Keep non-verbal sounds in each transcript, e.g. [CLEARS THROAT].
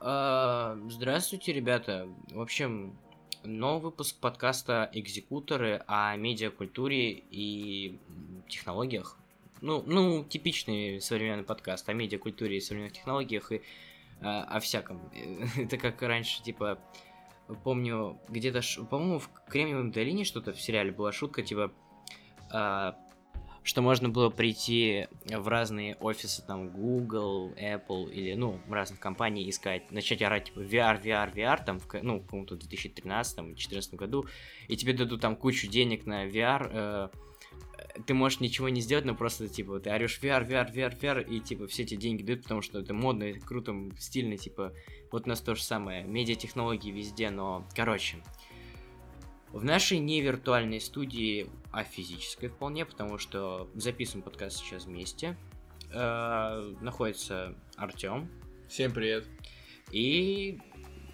А, здравствуйте, ребята. В общем, новый выпуск подкаста «Экзекуторы» о медиакультуре и технологиях. Ну, ну, типичный современный подкаст о медиакультуре и современных технологиях и а, о всяком. [LAUGHS] Это как раньше, типа, помню, где-то, по-моему, в Кремниевом долине что-то в сериале была шутка, типа, а, что можно было прийти в разные офисы, там, Google, Apple или, ну, разных компаний искать, начать орать, типа, VR, VR, VR, там, в, ну, в каком-то 2013-2014 году, и тебе дадут там кучу денег на VR, э, ты можешь ничего не сделать, но просто, типа, ты орешь VR, VR, VR, VR, и, типа, все эти деньги дают, потому что это модно, круто, стильно, типа, вот у нас то же самое, медиатехнологии везде, но, короче, в нашей не виртуальной студии, а физической вполне, потому что записываем подкаст сейчас вместе, э, находится Артем. Всем привет. И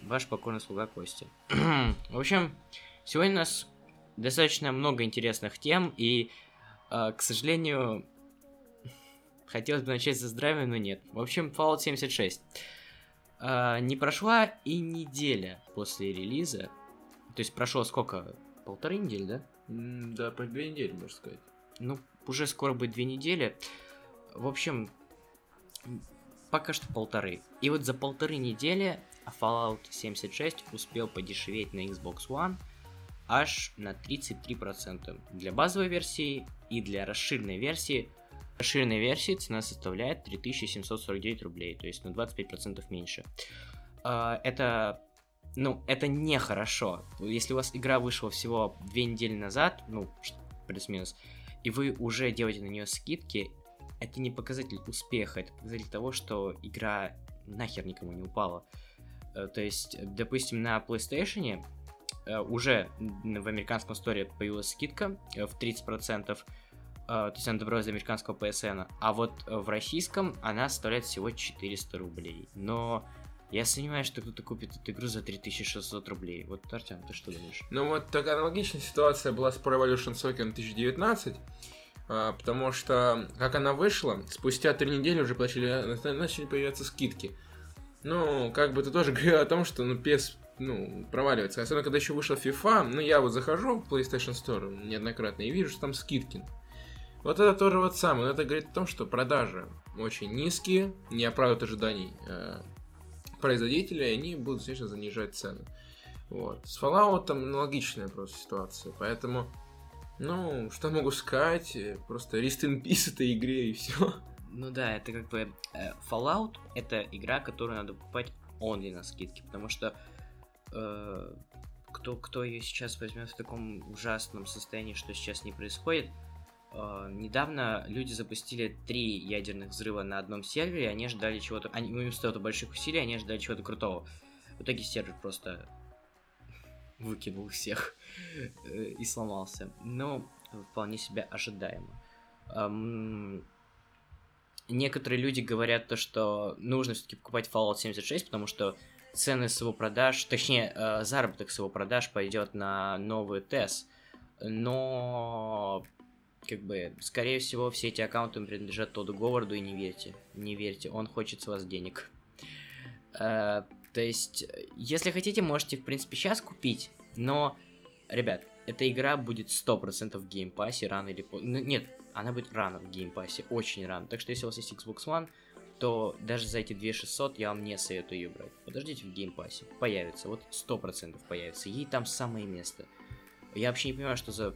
ваш покорный слуга Костя. [CLEARS THROAT] В общем, сегодня у нас достаточно много интересных тем, и, э, к сожалению, хотелось бы начать со здравия, но нет. В общем, Fallout 76. Э, не прошла и неделя после релиза, то есть прошло сколько? Полторы недели, да? Да, по две недели, можно сказать. Ну, уже скоро будет две недели. В общем, пока что полторы. И вот за полторы недели Fallout 76 успел подешеветь на Xbox One аж на 33% для базовой версии и для расширенной версии. Расширенной версии цена составляет 3749 рублей, то есть на 25% меньше. А, это ну, это нехорошо. Если у вас игра вышла всего две недели назад, ну, плюс-минус, и вы уже делаете на нее скидки, это не показатель успеха, это показатель того, что игра нахер никому не упала. Э, то есть, допустим, на PlayStation э, уже в американском сторе появилась скидка э, в 30%, то есть она добралась до американского PSN, а вот в российском она составляет всего 400 рублей. Но я сомневаюсь, что кто-то купит эту игру за 3600 рублей. Вот, Артем, ты что думаешь? Ну вот такая аналогичная ситуация была с Pro Evolution Soccer 2019. А, потому что, как она вышла, спустя три недели уже начали, начали появляться скидки. Ну, как бы это тоже [LAUGHS] говорил о том, что ну, PS ну, проваливается. Особенно, когда еще вышла FIFA, ну, я вот захожу в PlayStation Store неоднократно и вижу, что там скидки. Вот это тоже вот самое. Но это говорит о том, что продажи очень низкие, не оправдывают ожиданий э, производители, они будут, конечно, занижать цены. Вот. С Fallout там аналогичная просто ситуация, поэтому, ну, что могу сказать, просто rest in peace [LAUGHS] этой игре и все. Ну да, это как бы э, Fallout это игра, которую надо покупать only на скидке, потому что э, кто, кто ее сейчас возьмет в таком ужасном состоянии, что сейчас не происходит, недавно люди запустили три ядерных взрыва на одном сервере, они ждали чего-то, они, им стоило больших усилий, они ждали чего-то крутого. В итоге сервер просто [LAUGHS] выкинул всех [LAUGHS] э, и сломался. Но вполне себе ожидаемо. Um, некоторые люди говорят то, что нужно все-таки покупать Fallout 76, потому что цены с его продаж, точнее, э, заработок с его продаж пойдет на новый тест. Но как бы, скорее всего, все эти аккаунты принадлежат Тоду Говарду, и не верьте, не верьте, он хочет с вас денег. Э, то есть, если хотите, можете, в принципе, сейчас купить, но, ребят, эта игра будет 100% в Game Pass е рано или поздно. Нет, она будет рано в Game Pass е, очень рано. Так что, если у вас есть Xbox One, то даже за эти 2600 я вам не советую ее брать. Подождите в Game Pass е, появится, вот 100% появится, ей там самое место. Я вообще не понимаю, что за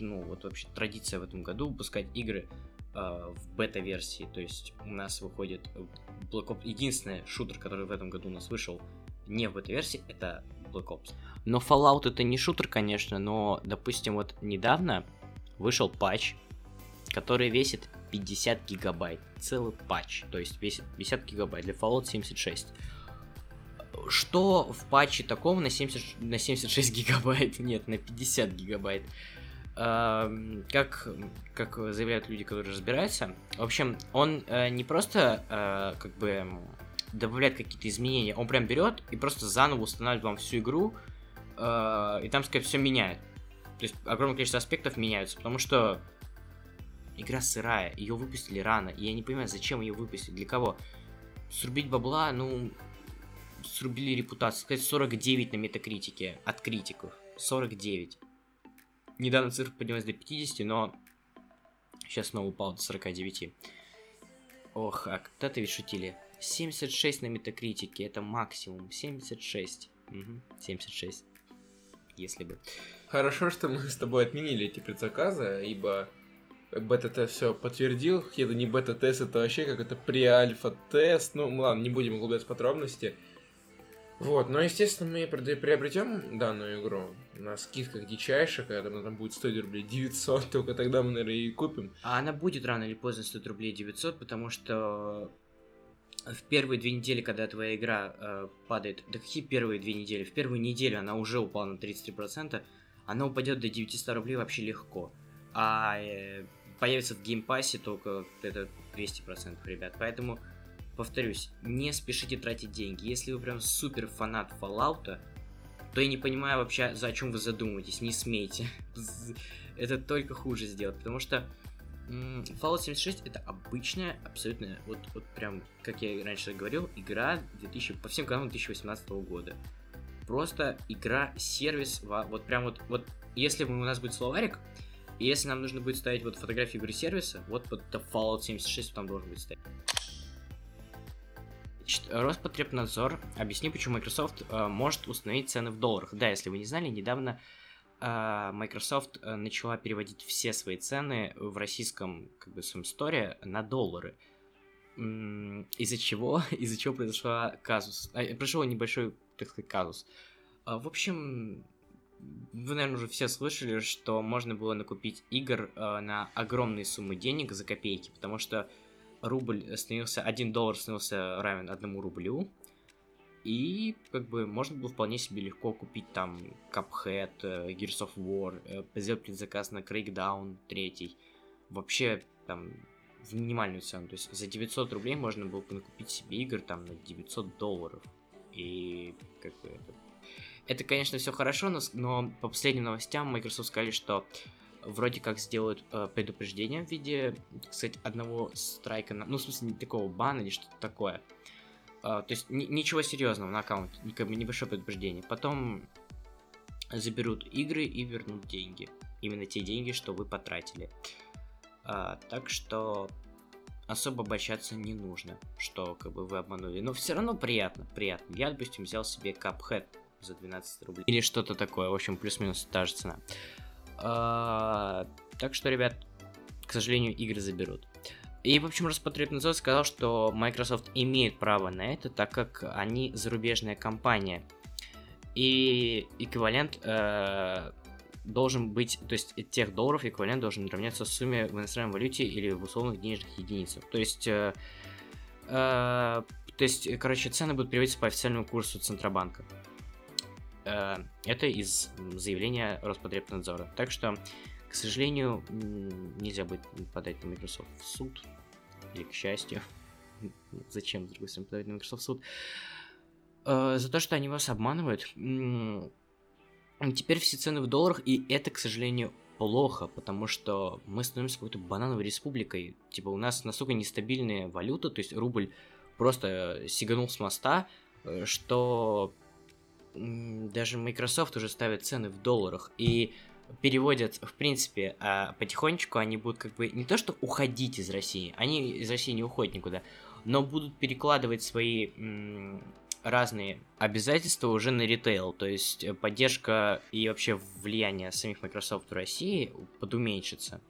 ну, вот вообще традиция в этом году выпускать игры э, в бета-версии. То есть у нас выходит Black Ops. Единственный шутер, который в этом году у нас вышел не в бета-версии, это Black Ops. Но Fallout это не шутер, конечно, но, допустим, вот недавно вышел патч, который весит 50 гигабайт. Целый патч, то есть весит 50 гигабайт для Fallout 76. Что в патче такого на, 70, на 76 [LAUGHS] гигабайт? Нет, на 50 гигабайт как, как заявляют люди, которые разбираются, в общем, он э, не просто э, как бы добавляет какие-то изменения, он прям берет и просто заново устанавливает вам всю игру, э, и там, сказать, все меняет. То есть огромное количество аспектов меняются, потому что игра сырая, ее выпустили рано, и я не понимаю, зачем ее выпустили, для кого. Срубить бабла, ну, срубили репутацию. Сказать, 49 на метакритике от критиков. 49. Недавно цифра поднялась до 50, но сейчас снова упал до 49. Ох, а когда-то ведь шутили. 76 на метакритике, это максимум. 76. Угу, 76. Если бы. Хорошо, что мы с тобой отменили эти предзаказы, ибо бета-тест все подтвердил. Это не бета-тест, это вообще как это pre-альфа-тест. Ну, ладно, не будем углубляться в подробности. Вот, но, естественно, мы приобретем данную игру на скидках дичайших, когда она там будет стоить рублей 900, [LAUGHS] только тогда мы, наверное, и купим. А она будет рано или поздно стоить рублей 900, потому что в первые две недели, когда твоя игра э, падает, да какие первые две недели? В первую неделю она уже упала на 33%, она упадет до 900 рублей вообще легко. А э, появится в Game Pass е только это 200%, ребят. Поэтому, повторюсь, не спешите тратить деньги. Если вы прям супер фанат Fallout, то я не понимаю вообще, за о чем вы задумываетесь. Не смейте. [LAUGHS] это только хуже сделать, потому что Fallout 76 это обычная, абсолютно, вот, вот прям, как я раньше говорил, игра 2000, по всем каналам 2018 года. Просто игра-сервис, вот прям вот, вот если у нас будет словарик, и если нам нужно будет ставить вот фотографии игры сервиса, вот под Fallout 76 там должен быть стоять. Роспотребнадзор, объясни, почему Microsoft э, может установить цены в долларах. Да, если вы не знали, недавно э, Microsoft э, начала переводить все свои цены в российском, как бы, своем сторе на доллары. Из-за чего? [LAUGHS] Из-за чего казус? А, произошел небольшой, так сказать, казус. А, в общем, вы, наверное, уже все слышали, что можно было накупить игр на огромные суммы денег за копейки, потому что рубль становился, 1 доллар становился равен 1 рублю, и как бы можно было вполне себе легко купить там Cuphead, э, Gears of War, э, сделать предзаказ на Crackdown 3, вообще там в минимальную цену, то есть за 900 рублей можно было накупить себе игр там на 900 долларов, и как бы это это, конечно, все хорошо, но, но по последним новостям Microsoft сказали, что вроде как сделают э, предупреждение в виде, кстати, одного страйка, на, ну, в смысле, не такого бана или что-то такое. Э, то есть ни, ничего серьезного на аккаунт, как бы небольшое предупреждение. Потом заберут игры и вернут деньги. Именно те деньги, что вы потратили. Э, так что особо обольщаться не нужно, что как бы вы обманули. Но все равно приятно, приятно. Я, допустим, взял себе Cuphead за 12 рублей. Или что-то такое. В общем, плюс-минус та же цена. А, так что, ребят, к сожалению, игры заберут. И, в общем, Роспотребнадзор сказал, что Microsoft имеет право на это, так как они зарубежная компания. И эквивалент э, должен быть, то есть тех долларов эквивалент должен равняться сумме в иностранной валюте или в условных денежных единицах. То есть, э, э, то есть, короче, цены будут переводиться по официальному курсу Центробанка. Э, это из заявления Роспотребнадзора. Так что, к сожалению, нельзя будет подать на Microsoft в суд. Или к счастью. [LAUGHS] Зачем, с другой стороны, подать на Microsoft в суд? Э, за то, что они вас обманывают. Теперь все цены в долларах, и это, к сожалению, плохо, потому что мы становимся какой-то банановой республикой. Типа у нас настолько нестабильная валюта, то есть рубль просто сиганул с моста, э, что даже Microsoft уже ставит цены в долларах и переводят, в принципе, а потихонечку они будут как бы не то что уходить из России, они из России не уходят никуда, но будут перекладывать свои разные обязательства уже на ритейл, то есть э, поддержка и вообще влияние самих Microsoft в России подуменьшится.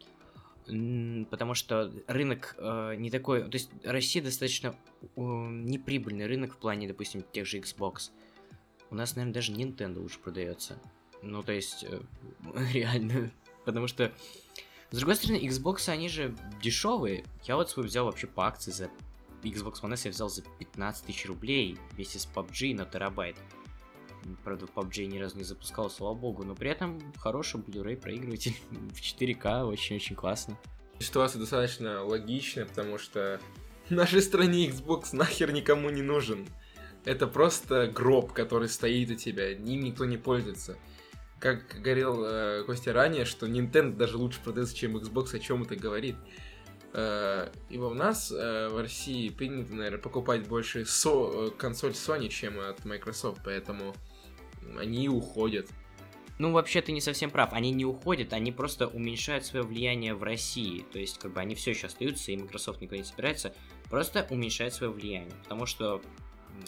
Потому что рынок э, не такой... То есть Россия достаточно э, неприбыльный рынок в плане, допустим, тех же Xbox. У нас, наверное, даже Nintendo лучше продается. Ну, то есть, э, [LAUGHS] реально. Потому что, с другой стороны, Xbox, они же дешевые. Я вот свой взял вообще по акции за Xbox One S я взял за 15 тысяч рублей вместе с PUBG на терабайт. Правда, PUBG ни разу не запускал, слава богу, но при этом хороший Blu-ray проигрыватель [LAUGHS] в 4К, очень-очень классно. Ситуация достаточно логичная, потому что в [LAUGHS] нашей стране Xbox нахер никому не нужен. Это просто гроб, который стоит у тебя, ним никто не пользуется. Как говорил э, Костя ранее, что Nintendo даже лучше продается, чем Xbox, о чем это говорит. Э, ибо у нас э, в России принято, наверное, покупать больше со консоль Sony, чем от Microsoft, поэтому они уходят. Ну, вообще, ты не совсем прав. Они не уходят, они просто уменьшают свое влияние в России. То есть, как бы они все еще остаются, и Microsoft никуда не собирается. Просто уменьшает свое влияние. Потому что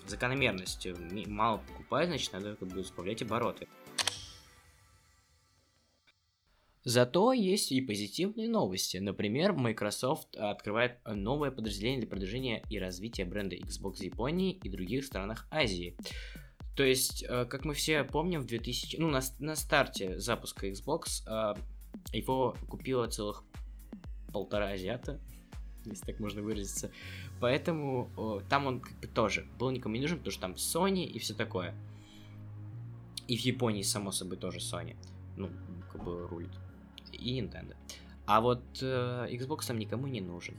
закономерность. Мало покупать, значит, надо как бы сбавлять обороты. Зато есть и позитивные новости. Например, Microsoft открывает новое подразделение для продвижения и развития бренда Xbox в Японии и других странах Азии. То есть, э, как мы все помним, в 2000... Ну, на, на старте запуска Xbox э, его купило целых полтора азиата, если так можно выразиться. Поэтому там он как бы тоже был никому не нужен, потому что там Sony и все такое. И в Японии, само собой, тоже Sony. Ну, как бы рулит. И Nintendo. А вот э, Xbox там никому не нужен.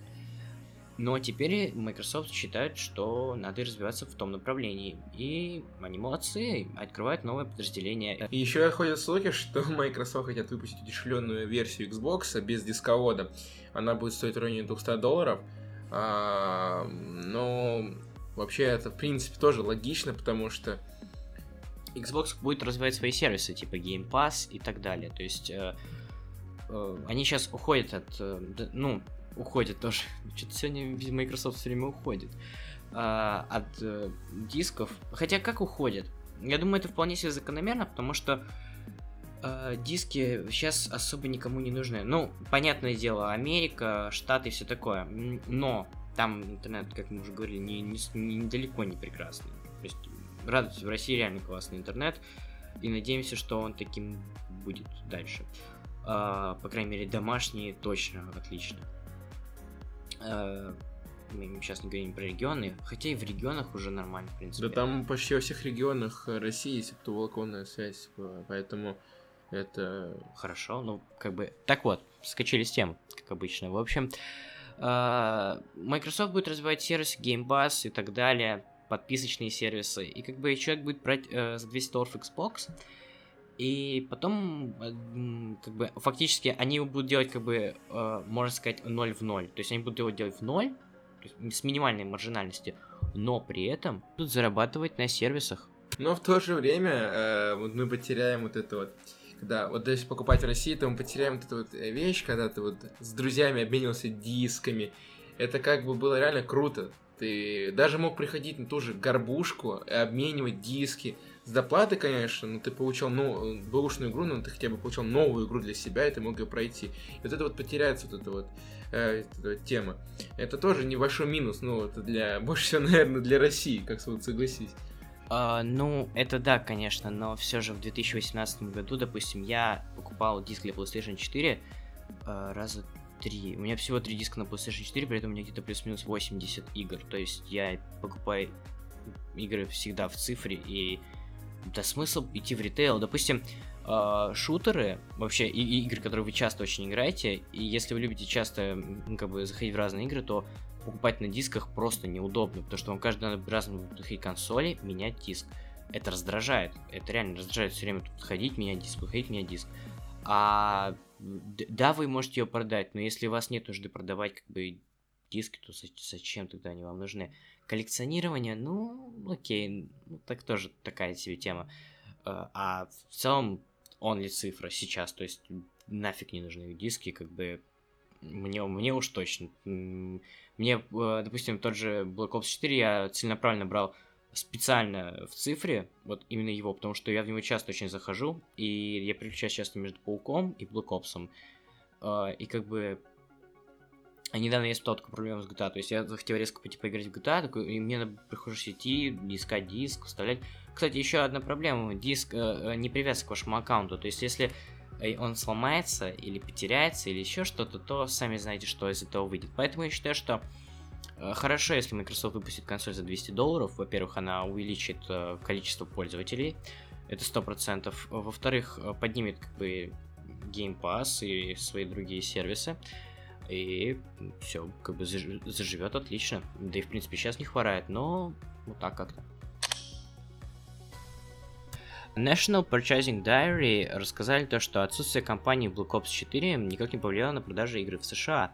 Но теперь Microsoft считает, что надо развиваться в том направлении. И они молодцы, открывают новое подразделение. И еще ходят слухи, что [LAUGHS] Microsoft хотят выпустить удешевленную версию Xbox без дисковода. Она будет стоить в районе 200 долларов. А, но вообще это, в принципе, тоже логично, потому что Xbox будет развивать свои сервисы, типа Game Pass и так далее. То есть э, э, они сейчас уходят от, э, ну, уходит тоже. [LAUGHS] Что-то сегодня Microsoft все время уходит а, от э, дисков. Хотя как уходит? Я думаю, это вполне себе закономерно, потому что э, диски сейчас особо никому не нужны. Ну, понятное дело, Америка, Штаты и все такое. Но там интернет, как мы уже говорили, не, не, не, далеко не прекрасный. То есть, радуйтесь, в России реально классный интернет. И надеемся, что он таким будет дальше. Uh, по крайней мере, домашние точно отлично. Э, мы сейчас не говорим про регионы, хотя и в регионах уже нормально, в принципе. Да там почти во всех регионах России есть оптоволоконная связь, поэтому это... Хорошо, ну, как бы... Так вот, скачали с тем, как обычно. В общем, э, Microsoft будет развивать сервисы Game Pass и так далее, подписочные сервисы, и как бы человек будет брать э, за 200 долларов Xbox, и потом, как бы, фактически, они будут делать, как бы, э, можно сказать, 0 в 0. То есть они будут его делать в 0, с минимальной маржинальностью, но при этом будут зарабатывать на сервисах. Но в то же время э, мы потеряем вот это вот когда вот если покупать в России, то мы потеряем вот эту вот вещь, когда ты вот с друзьями обменивался дисками. Это как бы было реально круто. Ты даже мог приходить на ту же горбушку и обменивать диски. С доплаты, конечно, но ты получал ну, бэушную игру, но ты хотя бы получал новую игру для себя, и ты мог ее пройти. И вот это вот потеряется, вот эта вот, э, эта вот тема. Это тоже небольшой минус, ну, это для, [LAUGHS] больше всего, наверное, для России, как согласись. Uh, ну, это да, конечно, но все же в 2018 году, допустим, я покупал диск для PlayStation 4 uh, а, раза три. У меня всего три диска на PlayStation 4, при этом у меня где-то плюс-минус 80 игр. То есть я покупаю игры всегда в цифре, и да смысл идти в ритейл. Допустим, э, шутеры, вообще и, игры, которые вы часто очень играете, и если вы любите часто как бы заходить в разные игры, то покупать на дисках просто неудобно, потому что вам каждый разные заходить консоли, менять диск. Это раздражает, это реально раздражает все время тут ходить, менять диск, выходить, менять диск. А да, вы можете ее продать, но если у вас нет нужды продавать как бы диски, то зачем тогда они вам нужны? Коллекционирование, ну, окей, ну, так тоже такая себе тема. Э, а в целом, он ли цифра сейчас, то есть нафиг не нужны диски, как бы мне, мне уж точно. Мне, э, допустим, тот же Black Ops 4 я целенаправленно брал специально в цифре, вот именно его, потому что я в него часто очень захожу, и я переключаюсь часто между Пауком и Black Ops. Э, и как бы а недавно я испытал такую проблему с GTA, то есть я захотел резко пойти поиграть в GTA, такой, и мне приходишь идти, искать диск, вставлять. Кстати, еще одна проблема, диск э, э, не привязан к вашему аккаунту, то есть если он сломается или потеряется или еще что-то, то сами знаете, что из этого выйдет. Поэтому я считаю, что э, хорошо, если Microsoft выпустит консоль за 200 долларов. Во-первых, она увеличит э, количество пользователей, это 100%. Во-вторых, э, поднимет как бы Game Pass и свои другие сервисы и все, как бы заживет отлично. Да и в принципе сейчас не хворает, но вот так как-то. National Purchasing Diary рассказали то, что отсутствие компании Black Ops 4 никак не повлияло на продажи игры в США.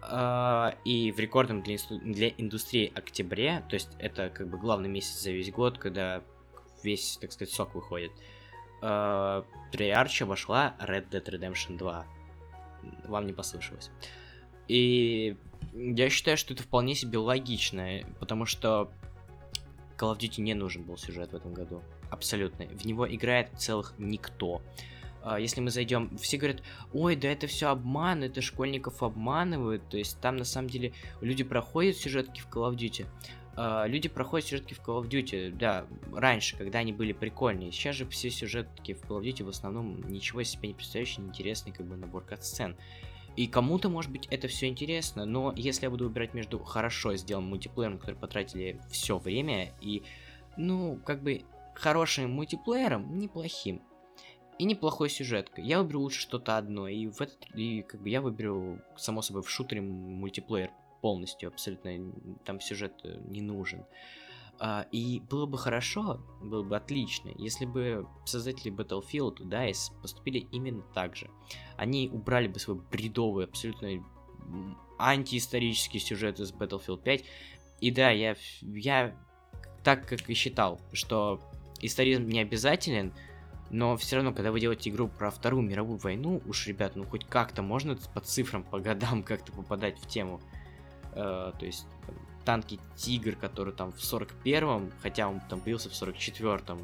А, и в рекордном для, индустрии октябре, то есть это как бы главный месяц за весь год, когда весь, так сказать, сок выходит, uh, Treyarch обошла Red Dead Redemption 2. Вам не послышалось. И я считаю, что это вполне себе логично, потому что Call of Duty не нужен был сюжет в этом году. Абсолютно. В него играет целых никто. А, если мы зайдем, все говорят, ой, да это все обман, это школьников обманывают, то есть там на самом деле люди проходят сюжетки в Call of Duty, Uh, люди проходят сюжетки в Call of Duty, да, раньше, когда они были прикольнее. Сейчас же все сюжетки в Call of Duty в основном ничего себе не представляющие, интересный как бы набор кат-сцен. И кому-то, может быть, это все интересно, но если я буду выбирать между хорошо сделанным мультиплеером, который потратили все время, и, ну, как бы хорошим мультиплеером, неплохим, и неплохой сюжеткой. Я выберу лучше что-то одно, и в этот, и как бы я выберу, само собой, в шутере мультиплеер полностью, абсолютно, там сюжет э, не нужен. Uh, и было бы хорошо, было бы отлично, если бы создатели Battlefield, DICE поступили именно так же. Они убрали бы свой бредовый, абсолютно антиисторический сюжет из Battlefield 5. И да, я, я так как и считал, что историзм не обязателен, но все равно, когда вы делаете игру про Вторую мировую войну, уж, ребят, ну хоть как-то можно по цифрам, по годам [LAUGHS] как-то попадать в тему. Э, то есть танки Тигр, который там в 41-м, хотя он там появился в 44-м,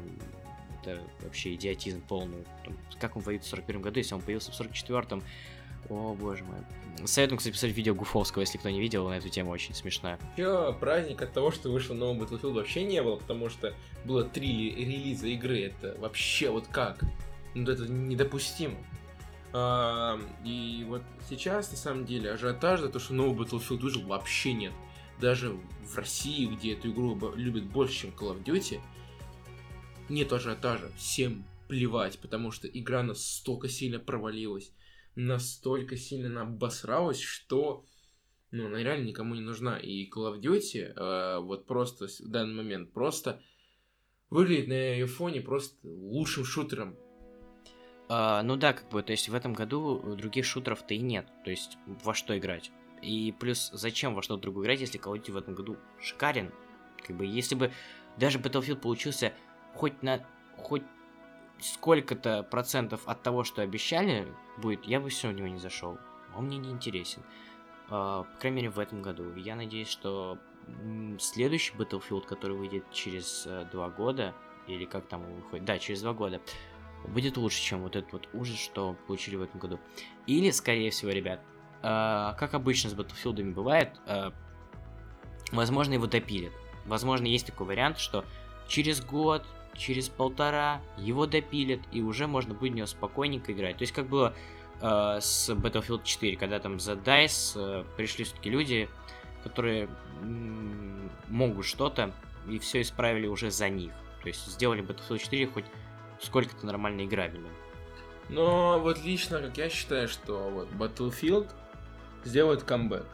это вообще идиотизм полный. Как он воюет в 41 году, если он появился в 44-м? О, боже мой. Советую, кстати, посмотреть видео Гуфовского, если кто не видел, на эту тему очень смешная. Все, праздник от того, что вышел новый Battlefield вообще не было, потому что было три релиза игры, это вообще вот как? Ну, это недопустимо. А, и вот сейчас, на самом деле, ажиотаж за то, что новый Battlefield вышел, вообще нет. Даже в России, где эту игру любят больше, чем Call of Duty, нет ажиотажа. Всем плевать, потому что игра настолько сильно провалилась настолько сильно обосралась, что ну, она реально никому не нужна. И Call of Duty э, вот просто в данный момент просто выглядит на ее фоне просто лучшим шутером. А, ну да, как бы, то есть в этом году других шутеров-то и нет. То есть во что играть. И плюс, зачем во что-то другое играть, если Call of Duty в этом году шикарен? Как бы, если бы даже Battlefield получился хоть на хоть сколько-то процентов от того, что обещали, будет, я бы все у него не зашел. Он мне не интересен. Uh, по крайней мере, в этом году. Я надеюсь, что следующий Battlefield, который выйдет через uh, два года, или как там выходит, да, через два года, будет лучше, чем вот этот вот ужас, что получили в этом году. Или, скорее всего, ребят, как обычно с Battlefield бывает, uh, возможно, его допилят. Возможно, есть такой вариант, что через год, через полтора его допилят, и уже можно будет в него спокойненько играть. То есть, как было э, с Battlefield 4, когда там за DICE э, пришли все-таки люди, которые могут что-то, и все исправили уже за них. То есть, сделали Battlefield 4 хоть сколько-то нормально играбельным. Но вот лично, как я считаю, что вот Battlefield сделает камбэк.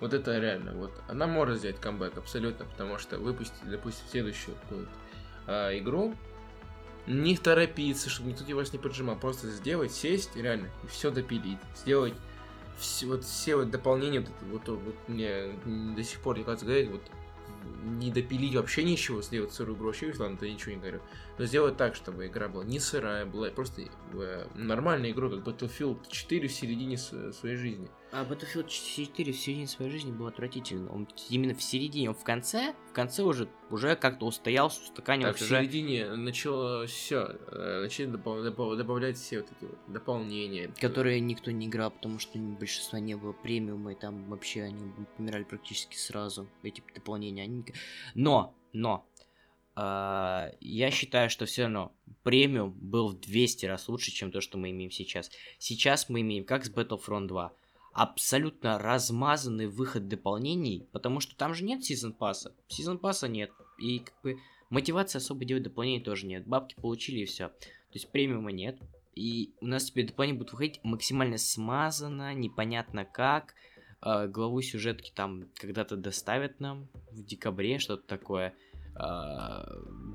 Вот это реально, вот она может сделать камбэк абсолютно, потому что выпустить, допустим, следующую какую-то э, игру, не торопиться, чтобы никто вас не поджимал, просто сделать, сесть, реально, и все допилить, сделать все, вот все вот дополнения, вот, вот, вот мне до сих пор не кажется говорить, вот не допилить вообще ничего, сделать сырую игру вообще, ладно, то я ничего не говорю. Но сделать так, чтобы игра была не сырая, была просто э, нормальная игра, как Battlefield 4 в середине своей жизни. А Battlefield 4 в середине своей жизни был отвратительно. Он именно в середине, он в конце, в конце уже, уже как-то устоялся, устаканился. Так, в середине начало все, э, начали добавлять все вот эти вот дополнения. Которые никто не играл, потому что большинства не было премиума, и там вообще они помирали практически сразу, эти дополнения. Они... Но, но, э, я считаю, что все равно премиум был в 200 раз лучше, чем то, что мы имеем сейчас. Сейчас мы имеем, как с Battlefront 2, абсолютно размазанный выход дополнений, потому что там же нет сезон пасса. Сезон пасса нет. И как бы мотивации особо делать дополнения тоже нет. Бабки получили и все. То есть премиума нет. И у нас теперь дополнения будут выходить максимально смазанно, непонятно как. Э, главу сюжетки там когда-то доставят нам в декабре, что-то такое. Э,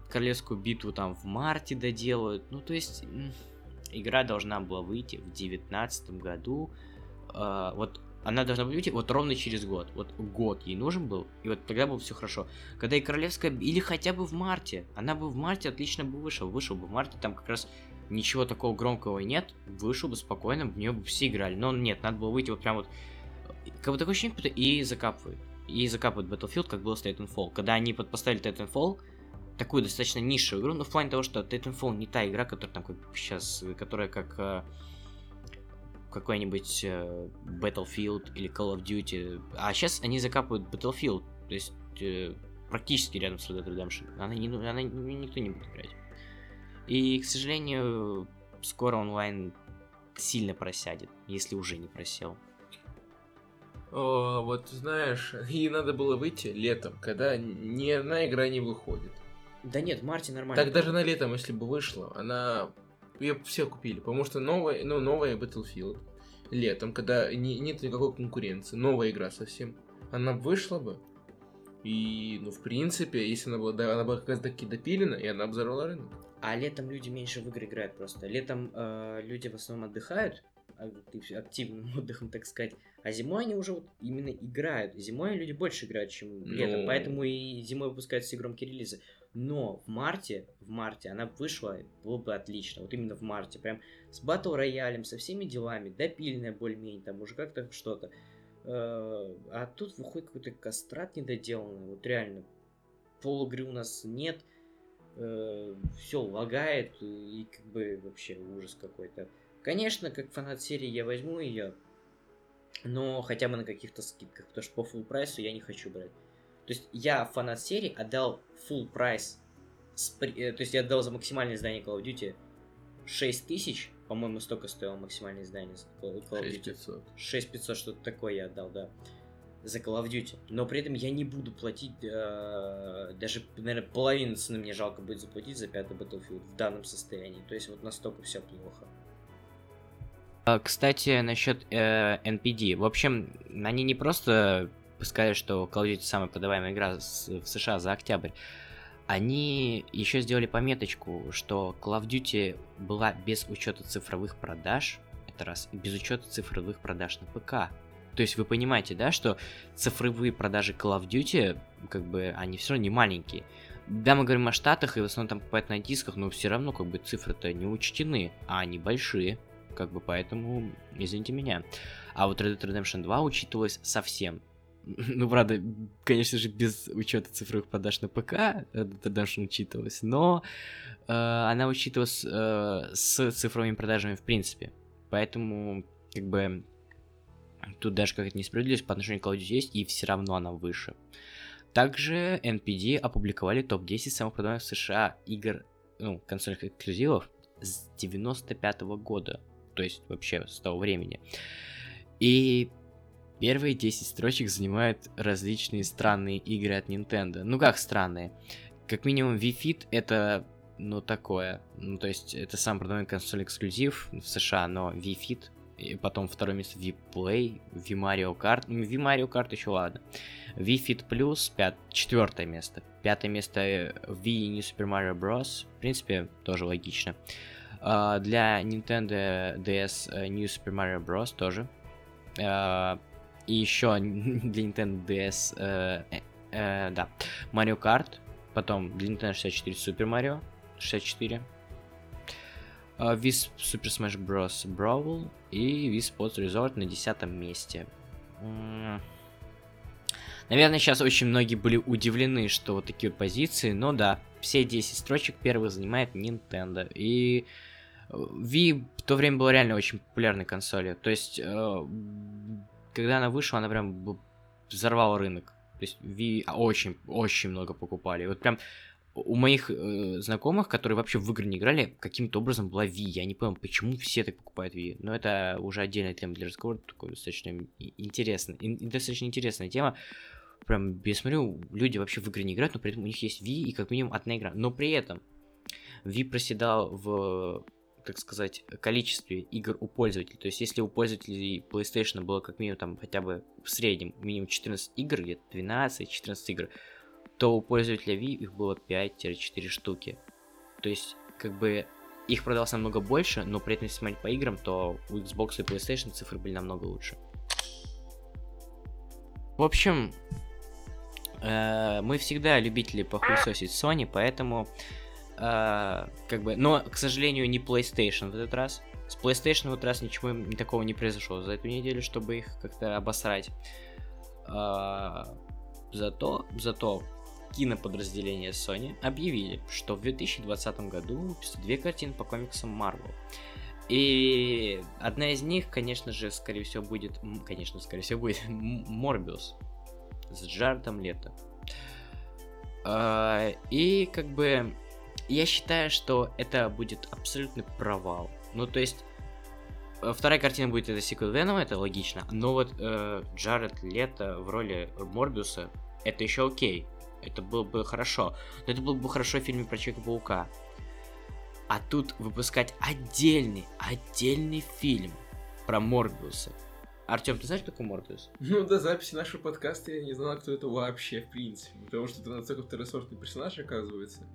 королевскую битву там в марте доделают. Ну, то есть, игра должна была выйти в девятнадцатом году. А, вот она должна быть выйти вот ровно через год. Вот год ей нужен был, и вот тогда было все хорошо. Когда и Королевская, или хотя бы в марте, она бы в марте отлично бы вышел, вышел бы в марте, там как раз ничего такого громкого нет, вышел бы спокойно, в нее бы все играли. Но нет, надо было выйти вот прям вот, как бы такое ощущение, и закапывают. И закапывают Battlefield, как было с Titanfall. Когда они поставили Titanfall, такую достаточно низшую игру, но в плане того, что Titanfall не та игра, которая там как сейчас, которая как э, какой-нибудь э, Battlefield или Call of Duty. А сейчас они закапывают Battlefield, то есть э, практически рядом с Red Dead Redemption. Она, не, она никто не будет играть. И, к сожалению, скоро онлайн сильно просядет, если уже не просел. О, вот знаешь, [LAUGHS] ей надо было выйти летом, когда ни одна игра не выходит. Да нет, в марте нормально. Так даже на летом, если бы вышла, она... Ее все купили, потому что новая, ну, новая Battlefield летом, когда не, нет никакой конкуренции, новая игра совсем, она вышла бы, и, ну, в принципе, если она была, да, она была как раз таки допилена, и она взорвала рынок. А летом люди меньше в игры играют просто. Летом э, люди в основном отдыхают, активным [LAUGHS] отдыхом, так сказать. А зимой они уже вот именно играют. Зимой люди больше играют, чем ну... летом. Поэтому и зимой выпускаются все громкие релизы. Но в марте, в марте она вышла, было бы отлично. Вот именно в марте. Прям с батл роялем, со всеми делами, допильная более-менее, там уже как-то что-то. Э, а тут выходит какой-то кастрат недоделанный. Вот реально. Пол игры у нас нет. Э, все лагает. И как бы вообще ужас какой-то. Конечно, как фанат серии я возьму ее. Но хотя бы на каких-то скидках. Потому что по full прайсу я не хочу брать. То есть я фанат серии отдал full прайс. Э, то есть я отдал за максимальное издание Call of Duty 6 тысяч по-моему, столько стоило максимальное издание Call of Duty. 6500. 6500, что-то такое я отдал, да. За Call of Duty. Но при этом я не буду платить, э, даже, наверное, половину цены мне жалко будет заплатить за пятый Battlefield в данном состоянии. То есть вот настолько все плохо. А, кстати, насчет э, NPD. В общем, они не просто сказали, что Call of Duty самая продаваемая игра в США за октябрь они еще сделали пометочку, что Call of Duty была без учета цифровых продаж, это раз, и без учета цифровых продаж на ПК. То есть вы понимаете, да, что цифровые продажи Call of Duty, как бы, они все равно не маленькие. Да, мы говорим о Штатах, и в основном там покупают на дисках, но все равно, как бы, цифры-то не учтены, а они большие, как бы, поэтому, извините меня. А вот Red Dead Redemption 2 учитывалось совсем. [LAUGHS] Ну, правда, конечно же, без учета цифровых продаж на ПК тогда же учитывалась, но э, она учитывалась э, с цифровыми продажами в принципе. Поэтому, как бы, тут даже какая-то несправедливость по отношению к Call of Duty есть, и все равно она выше. Также NPD опубликовали топ-10 самых продаваемых в США игр, ну, консольных эксклюзивов с 95 -го года. То есть вообще с того времени. И Первые 10 строчек занимают различные странные игры от Nintendo. Ну как странные? Как минимум Wii Fit это, ну такое. Ну то есть это сам продаваемый консоль эксклюзив в США, но Wii Fit и потом второе место Wii Play, Wii Mario Kart. Ну, Wii Mario Kart еще ладно. Wii Fit Plus, пят... четвертое место. Пятое место Wii New Super Mario Bros. В принципе, тоже логично. Uh, для Nintendo DS New Super Mario Bros. тоже. Uh, и еще [LAUGHS] для Nintendo DS, э, э, э, да, Mario Kart, потом для Nintendo 64 Super Mario 64, э, Wii Super Smash Bros. Brawl и Wii Sports Resort на десятом месте. Наверное, сейчас очень многие были удивлены, что вот такие вот позиции, но да, все 10 строчек первых занимает Nintendo. И э, Wii в то время была реально очень популярной консолью. То есть э, когда она вышла, она прям взорвала рынок. То есть Ви очень, очень много покупали. Вот прям у моих э, знакомых, которые вообще в игры не играли, каким-то образом была Ви. Я не понял, почему все так покупают Ви. Но это уже отдельная тема для разговора, такой достаточно интересный, достаточно интересная тема. Прям, я смотрю, люди вообще в игры не играют, но при этом у них есть Ви и как минимум одна игра. Но при этом Ви проседал в так сказать, количестве игр у пользователей. То есть, если у пользователей PlayStation было как минимум там хотя бы в среднем минимум 14 игр, где-то 12-14 игр, то у пользователя Wii их было 5-4 штуки. То есть, как бы их продалось намного больше, но при этом, если смотреть по играм, то у Xbox и PlayStation цифры были намного лучше. В общем, э, мы всегда любители похуесосить Sony, поэтому э, как бы, но, к сожалению, не PlayStation в этот раз. С PlayStation в этот раз ничего такого не произошло за эту неделю, чтобы их как-то обосрать. Э, зато, зато киноподразделение Sony объявили, что в 2020 году выпустят две картины по комиксам Marvel. И одна из них, конечно же, скорее всего, будет... Конечно, скорее всего, будет [LAUGHS] Морбиус с Джаредом Лето. А, и как бы я считаю, что это будет абсолютный провал. Ну, то есть, э, вторая картина будет это сиквел Венома, это логично. Но вот э, Джаред Лето в роли Морбиуса, это еще окей. Это было бы хорошо. Но это было бы хорошо в фильме про Человека-паука. А тут выпускать отдельный, отдельный фильм про Морбиуса. Артем, ты знаешь, кто такой Морбиус? [LAUGHS] Ну, до записи нашего подкаста я не знал, кто это вообще, в принципе. Потому что это настолько второсортный персонаж, оказывается.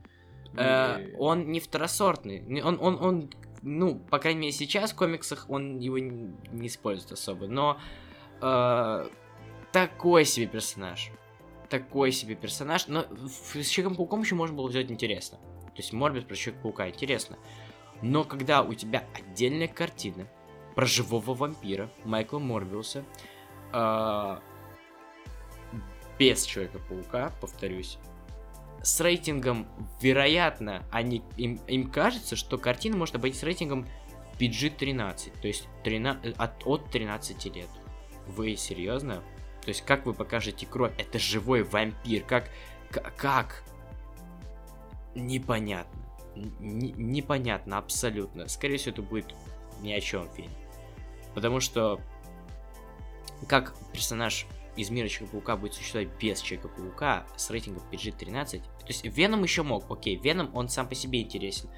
Э, он не второсортный. Он, он, он, ну, по крайней мере, сейчас в комиксах он его не, использует особо. Но э, такой себе персонаж. Такой себе персонаж. Но с Человеком-пауком еще можно было взять интересно. То есть Морбис про Человека-паука интересно. Но когда у тебя отдельная картина про живого вампира Майкла Морбиуса, э, без Человека-паука, повторюсь, с рейтингом, вероятно, они, им, им кажется, что картина может обойтись рейтингом PG-13, то есть 13, от, от 13 лет. Вы серьезно? То есть как вы покажете кровь? Это живой вампир. Как? Как? Непонятно. Н непонятно абсолютно. Скорее всего, это будет ни о чем фильм. Потому что как персонаж из мира Человека-паука будет существовать без Человека-паука с рейтингом PG-13. То есть Веном еще мог, окей, Веном он сам по себе интересен.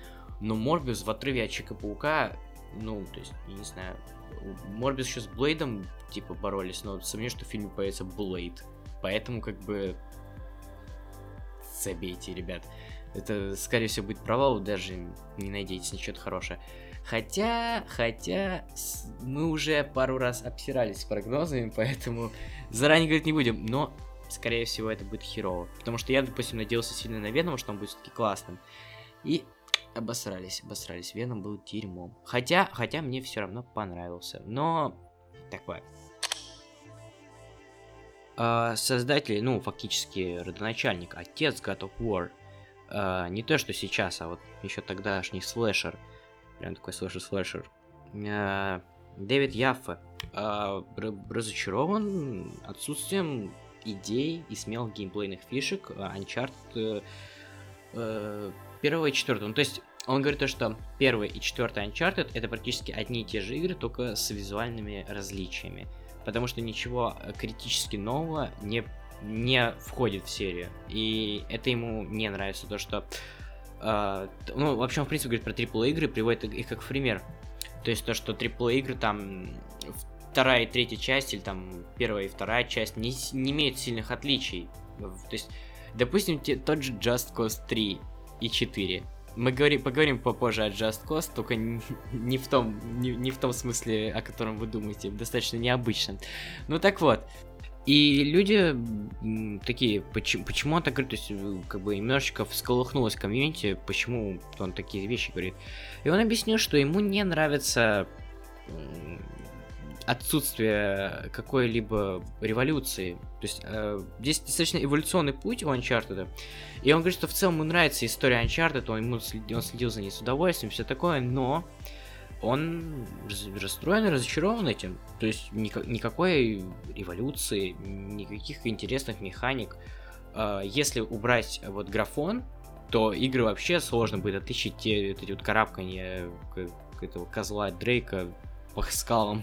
Но Морбиус в отрыве от Человека-паука, ну, то есть, я не знаю, Морбиус еще с Блейдом, типа, боролись, но сомневаюсь, что в фильме появится Блейд. Поэтому, как бы, забейте, ребят. Это, скорее всего, будет провал, даже не надейтесь на что-то хорошее. Хотя, хотя, мы уже пару раз обсирались с прогнозами, [LAUGHS] поэтому заранее говорить не будем. Но, скорее всего, это будет херово. Потому что я, допустим, надеялся сильно на Венома, что он будет все-таки классным. И обосрались, обосрались. Веном был дерьмом. Хотя, хотя мне все равно понравился. Но, такое. А, создатель, ну, фактически родоначальник, отец God of War. А, не то, что сейчас, а вот еще тогдашний слэшер – Прям такой слэшер-слэшер. А, Дэвид Яффе а, разочарован отсутствием идей и смелых геймплейных фишек а, Uncharted э, первого и четвертого. Ну, то есть он говорит то, что первый и четвертый Uncharted это практически одни и те же игры, только с визуальными различиями. Потому что ничего критически нового не, не входит в серию. И это ему не нравится, то что Uh, ну, в общем, в принципе, говорит про AAA игры, приводит их как пример. То есть то, что AAA игры там вторая и третья часть, или там первая и вторая часть не, не имеют сильных отличий. То есть, допустим, те, тот же Just Cause 3 и 4. Мы говорим, поговорим попозже о Just Cause, только не, не, в том, не, не в том смысле, о котором вы думаете, достаточно необычном. Ну так вот, и люди такие, почему, почему он так говорит, то есть, э, как бы немножечко всколыхнулось комьюнити, почему он такие вещи говорит. И он объяснил, что ему не нравится отсутствие какой-либо революции. То есть э, здесь достаточно эволюционный путь у Uncharted. И он говорит, что в целом ему нравится история Uncharted, он, ему следил, он следил за ней с удовольствием, все такое, но он расстроен и разочарован этим. То есть никак, никакой революции, никаких интересных механик. А, если убрать вот графон, то игры вообще сложно будет отличить те вот эти вот карабкания этого козла Дрейка по скалам.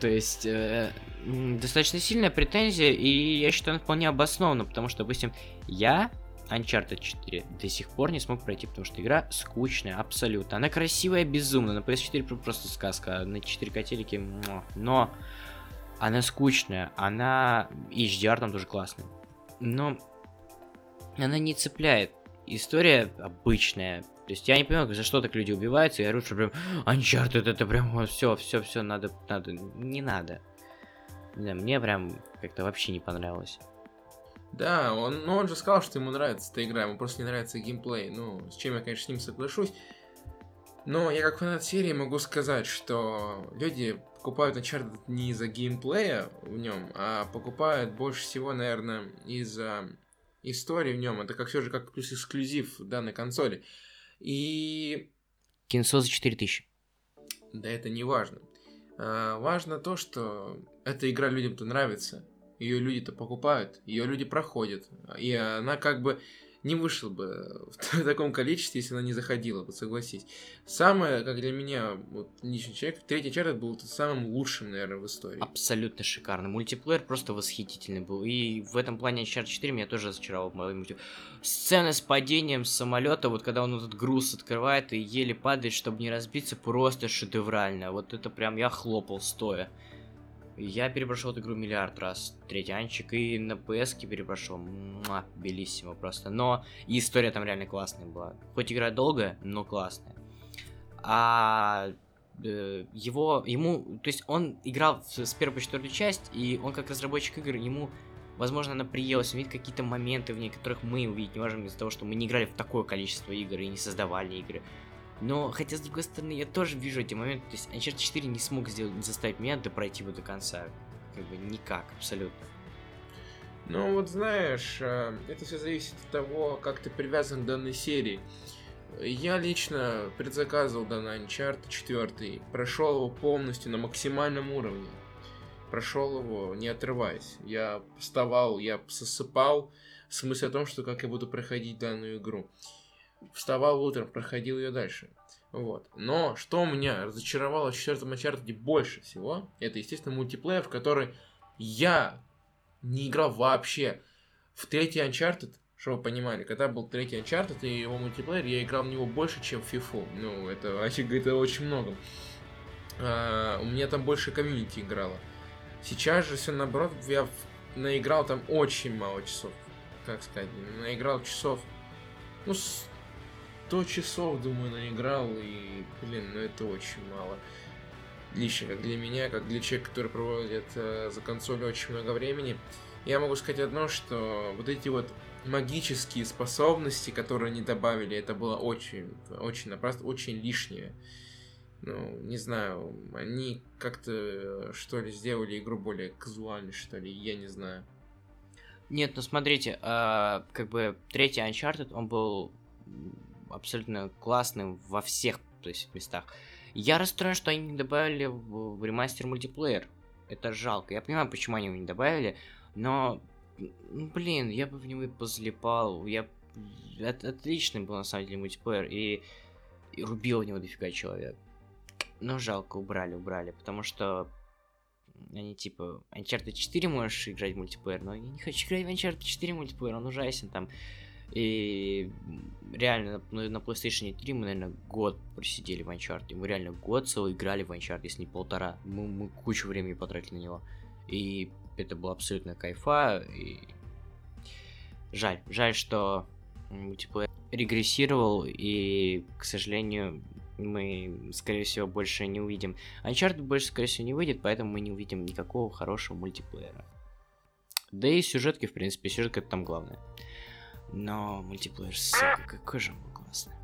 То есть э, достаточно сильная претензия, и я считаю, она вполне обоснована, потому что, допустим, я Uncharted 4 до сих пор не смог пройти, потому что игра скучная абсолютно. Она красивая безумно, на PS4 просто сказка, на 4К телеке, но она скучная, она и HDR там тоже классный. Но она не цепляет. История обычная. То есть я не понимаю, за что так люди убиваются, и орут, что прям Uncharted это прям все, все, все, надо, надо, не надо. Да, мне прям как-то вообще не понравилось. Да, он, ну он же сказал, что ему нравится эта игра, ему просто не нравится геймплей. Ну, с чем я, конечно, с ним соглашусь. Но я как фанат серии могу сказать, что люди покупают Uncharted не из-за геймплея в нем, а покупают больше всего, наверное, из-за истории в нем. Это как все же как плюс эксклюзив данной консоли. И... Кинцо за 4000. Да это не важно. А, важно то, что эта игра людям-то нравится. Ее люди-то покупают, ее люди проходят. И она как бы не вышла бы [LAUGHS] в таком количестве, если она не заходила бы, согласись. Самое, как для меня, вот личный человек, третий чарт был самым лучшим, наверное, в истории. Абсолютно шикарный. Мультиплеер просто восхитительный был. И в этом плане Uncharted 4 меня тоже разочаровал. Сцена с падением самолета, вот когда он этот груз открывает и еле падает, чтобы не разбиться, просто шедеврально. Вот это прям я хлопал стоя. Я перепрошел эту игру миллиард раз, третий анчик, и на PS перепрошел. Муа, белиссимо просто. Но и история там реально классная была. Хоть игра долгая, но классная. А э, его, ему, то есть он играл с, первой по четвертую часть, и он как разработчик игр, ему, возможно, она приелась, увидеть какие-то моменты в ней, которых мы увидеть не можем из-за того, что мы не играли в такое количество игр и не создавали игры. Но, хотя, с другой стороны, я тоже вижу эти моменты. То есть, Uncharted 4 не смог сделать, заставить меня пройти его до конца. Как бы никак, абсолютно. Ну, вот знаешь, э, это все зависит от того, как ты привязан к данной серии. Я лично предзаказывал данный Uncharted 4, прошел его полностью на максимальном уровне. Прошел его, не отрываясь. Я вставал, я сосыпал в смысле о том, что как я буду проходить данную игру вставал утром, проходил ее дальше. Вот. Но что меня разочаровало в четвертом Uncharted больше всего, это, естественно, мультиплеер, в который я не играл вообще. В третий Uncharted, чтобы вы понимали, когда был третий Uncharted и его мультиплеер, я играл в него больше, чем в FIFA. Ну, это [LAUGHS] вообще говорит очень много. А, у меня там больше комьюнити играло. Сейчас же все наоборот, я наиграл там очень мало часов. Как сказать, наиграл часов, ну, 100 часов, думаю, наиграл, и, блин, ну это очень мало. Лично, как для меня, как для человека, который проводит э, за консолью очень много времени, я могу сказать одно, что вот эти вот магические способности, которые они добавили, это было очень, очень напрасно, очень лишнее. Ну, не знаю, они как-то, что ли, сделали игру более казуальной, что ли, я не знаю. Нет, ну смотрите, э, как бы третий Uncharted, он был абсолютно классным во всех то есть, местах. Я расстроен, что они не добавили в, в ремастер мультиплеер. Это жалко. Я понимаю, почему они его не добавили, но, ну, блин, я бы в него и позлипал. Я... Это отличный был, на самом деле, мультиплеер, и, и рубил в него дофига человек. Но жалко, убрали, убрали, потому что они типа Uncharted 4 можешь играть в мультиплеер, но я не хочу играть в Uncharted 4 мультиплеер, он ужасен там. И реально на, на PlayStation 3 мы, наверное, год просидели в Uncharted. Мы реально год целый играли в Uncharted, если не полтора. Мы, мы кучу времени потратили на него. И это было абсолютно кайфа. И... Жаль. Жаль, что мультиплеер регрессировал, и, к сожалению, мы, скорее всего, больше не увидим. Uncharted больше, скорее всего, не выйдет, поэтому мы не увидим никакого хорошего мультиплеера. Да и сюжетки, в принципе, сюжетка это там главное. Но мультиплеер, сука, какой же он классный.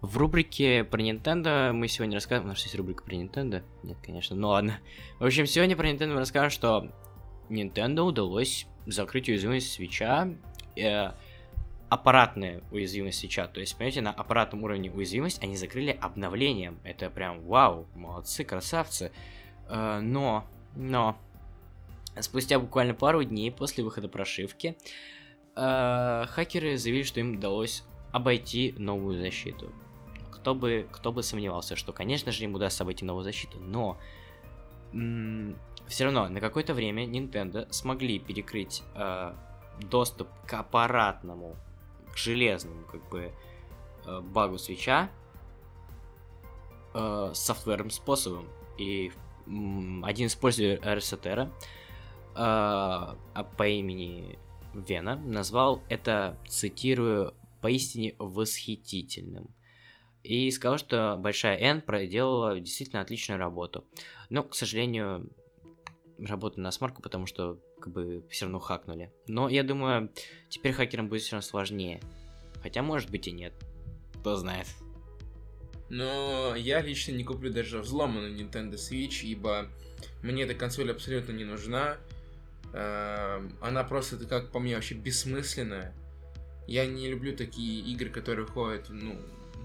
В рубрике про Nintendo мы сегодня расскажем... У нас есть рубрика про Nintendo? Нет, конечно, ну ладно. В общем, сегодня про Nintendo мы расскажем, что Nintendo удалось закрыть уязвимость свеча. Э, аппаратная уязвимость свеча. То есть, понимаете, на аппаратном уровне уязвимость они закрыли обновлением. Это прям вау, молодцы, красавцы. Э, но, но, Спустя буквально пару дней после выхода прошивки, э, хакеры заявили, что им удалось обойти новую защиту. Кто бы, кто бы сомневался, что, конечно же, им удастся обойти новую защиту, но все равно на какое-то время Nintendo смогли перекрыть э, доступ к аппаратному, к железному, как бы, э, багу свеча э, софтверным способом. И один из пользователей RSTR а по имени Вена назвал это, цитирую, поистине восхитительным. и сказал, что Большая N проделала действительно отличную работу. Но, к сожалению, работа на смарку, потому что как бы все равно хакнули. Но я думаю, теперь хакерам будет все равно сложнее. Хотя, может быть, и нет. Кто знает. Но я лично не куплю даже взломанную Nintendo Switch, ибо мне эта консоль абсолютно не нужна. Эм, она просто, как по мне, вообще бессмысленная. Я не люблю такие игры, которые выходят, ну,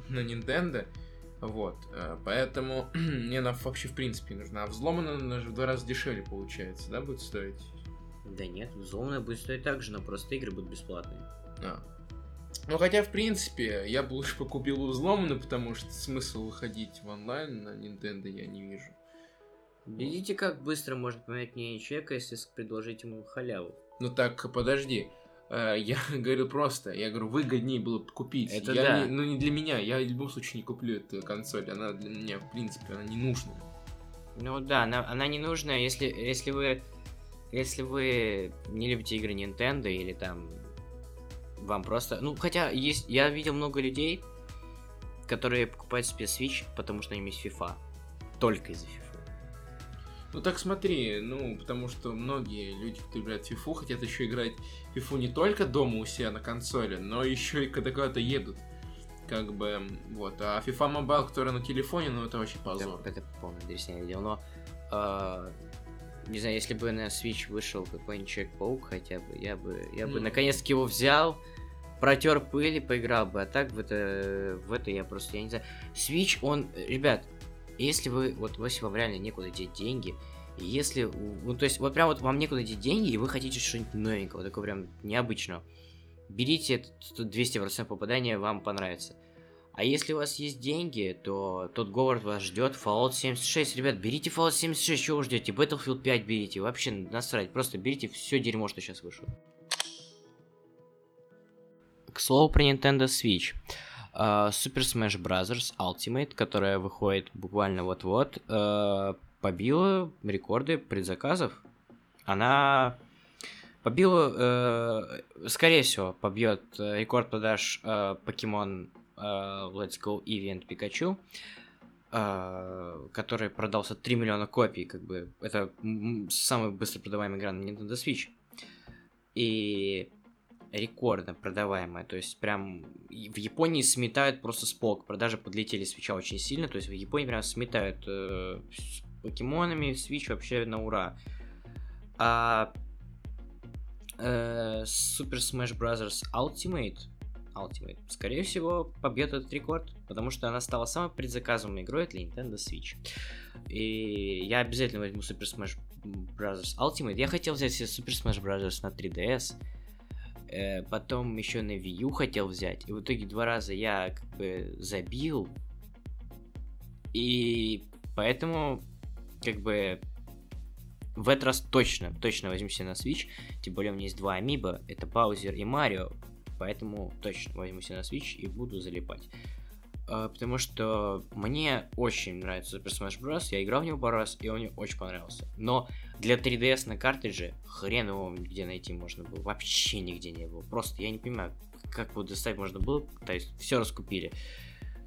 на Nintendo. Вот, э, поэтому [CLEARS THROAT] мне она вообще в принципе не нужна. А взломанная она же в два раза дешевле получается, да, будет стоить? Да нет, взломанная будет стоить так же, но просто игры будут бесплатные. А. Ну, хотя, в принципе, я бы лучше покупил взломанную, потому что смысл выходить в онлайн на Nintendo я не вижу. Видите, как быстро может поменять мнение человека, если предложить ему халяву? Ну так, подожди. Э, я [LAUGHS] говорю просто, я говорю, выгоднее было бы купить. Это я да. не- ну не для меня, я в любом случае не куплю эту консоль, она для меня, в принципе, она не нужна. Ну да, она, она не нужна, если, если вы если вы не любите игры Nintendo или там вам просто... Ну, хотя есть... Я видел много людей, которые покупают себе Switch, потому что им есть FIFA. Только из-за FIFA. Ну так смотри, ну, потому что многие люди, в FIFA, хотят еще играть в FIFA не только дома у себя на консоли, но еще и когда куда-то едут. Как бы, вот. А FIFA Mobile, которая на телефоне, ну это вообще позор. Это, это полная дресня видел, но... а, не знаю, если бы на Switch вышел какой-нибудь Человек-паук хотя бы, я бы, я бы Ну. наконец-таки его взял, протер пыль и поиграл бы. А так в это, в это я просто, я не знаю. Switch, он, ребят, если вы, вот если вам реально некуда деть деньги, если, ну, то есть, вот прям вот вам некуда деть деньги, и вы хотите что-нибудь новенького, такого прям необычного, берите это, тут 200% попадания, вам понравится. А если у вас есть деньги, то тот Говард вас ждет. Fallout 76, ребят, берите Fallout 76, чего вы ждете? Battlefield 5 берите, вообще насрать, просто берите все дерьмо, что сейчас вышло. К слову про Nintendo Switch. А, Super Smash Bros. Ultimate, которая выходит буквально вот-вот, э, побила рекорды предзаказов. Она побила, э, скорее всего, побьет рекорд продаж Pokemon Let's Go Eevee and Pikachu, который продался 3 миллиона копий, как бы это самая быстро продаваемая игра на Nintendo Switch. И рекордно продаваемая, то есть прям в Японии сметают просто с полок, продажи подлетели свеча очень сильно, то есть в Японии прям сметают э, с покемонами, Switch вообще на ура. А э, Super Smash Bros. Ultimate Ultimate, скорее всего, побьет этот рекорд, потому что она стала самой предзаказываемой игрой для Nintendo Switch. И я обязательно возьму Super Smash Bros. Ultimate. Я хотел взять себе Super Smash Bros. на 3DS, э, потом еще на Wii U хотел взять, и в итоге два раза я как бы забил, и поэтому как бы в этот раз точно, точно возьму себе на Switch, тем более у меня есть два амиба, это Баузер и Марио, поэтому точно возьму себе на Switch и буду залипать. А, Потому что мне очень нравится Super Smash Bros. Я играл в него пару раз, и он мне очень понравился. Но для 3DS на картридже хрен его где найти можно было. Вообще нигде не было. Просто я не понимаю, как его достать можно было. То есть все раскупили.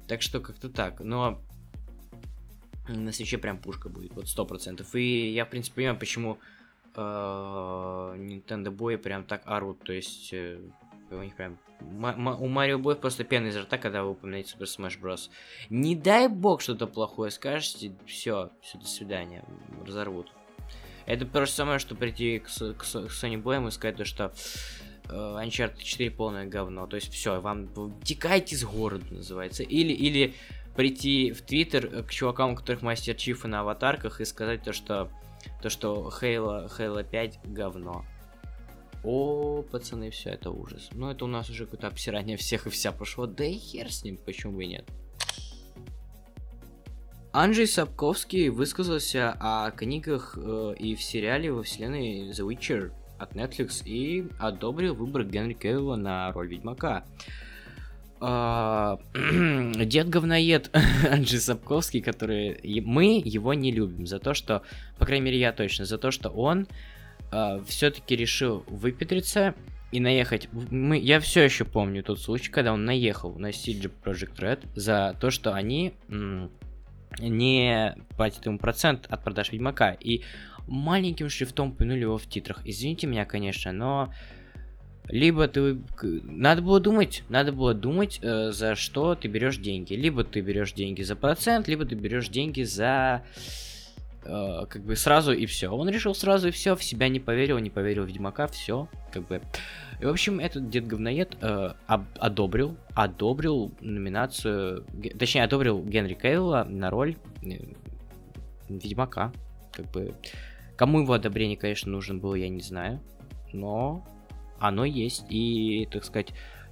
Так что как-то так. Но на свече прям пушка будет, вот сто процентов. И я, в принципе, понимаю, почему э, Nintendo Boy прям так орут. То есть э, у них прям... У Марио Boy просто пена изо рта, когда вы упоминаете Super Smash Bros. Не дай бог что-то плохое скажете, все, все, до свидания, разорвут. Это то же самое, что прийти к, к к Sony Boy и сказать то, что э, Uncharted 4 полное говно. То есть все, вам текайте с города называется. Или, или прийти в Твиттер э, к чувакам, у которых мастер чифы на аватарках, и сказать то, что то, что Halo, Halo 5 говно. О, пацаны, все это ужас. Ну, это у нас уже какое-то обсирание всех и вся пошло. Да и хер с ним, почему бы и нет. Анджей Сапковский высказался о книгах э, и в сериале во вселенной The Witcher от Netflix и одобрил выбор Генри Кевилла на роль Ведьмака. А, [CLEARS THROAT] Дед говноед [LAUGHS] Анджей Сапковский, который... Мы его не любим за то, что... По крайней мере, я точно. За то, что он все-таки решил выпетриться и наехать. Мы, я все еще помню тот случай, когда он наехал на CG Project Red за то, что они не платят ему процент от продаж Ведьмака. И маленьким шрифтом упомянули его в титрах. Извините меня, конечно, но либо ты... Надо было думать, надо было думать, э, за что ты берешь деньги. Либо ты берешь деньги за процент, либо ты берешь деньги за... Э, как бы сразу и все. Он решил сразу и все, в себя не поверил, не поверил в Ведьмака, все, как бы. И, в общем, этот дед говноед э, об, одобрил, одобрил номинацию, точнее, одобрил Генри Кейла на роль э, Ведьмака. Как бы, кому его одобрение, конечно, нужно было, я не знаю, но оно есть. И, так сказать,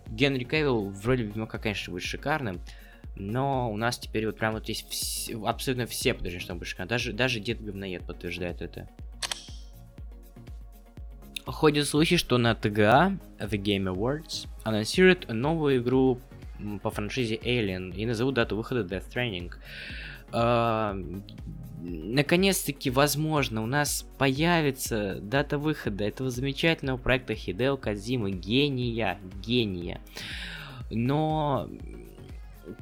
Генри Кевилл в роли Ведьмака, конечно, будет шикарным. Но у нас теперь вот прям вот есть вс- абсолютно все подтверждают, что он будет шикарным. Даже, даже Дед Говноед подтверждает это. Ходят слухи, что на ТГА The Game Awards анонсируют новую игру по франшизе Alien и назовут дату выхода Death Stranding. Uh, наконец-таки, возможно, у нас появится дата выхода этого замечательного проекта Хидео Кадзимы, гения, гения. Но,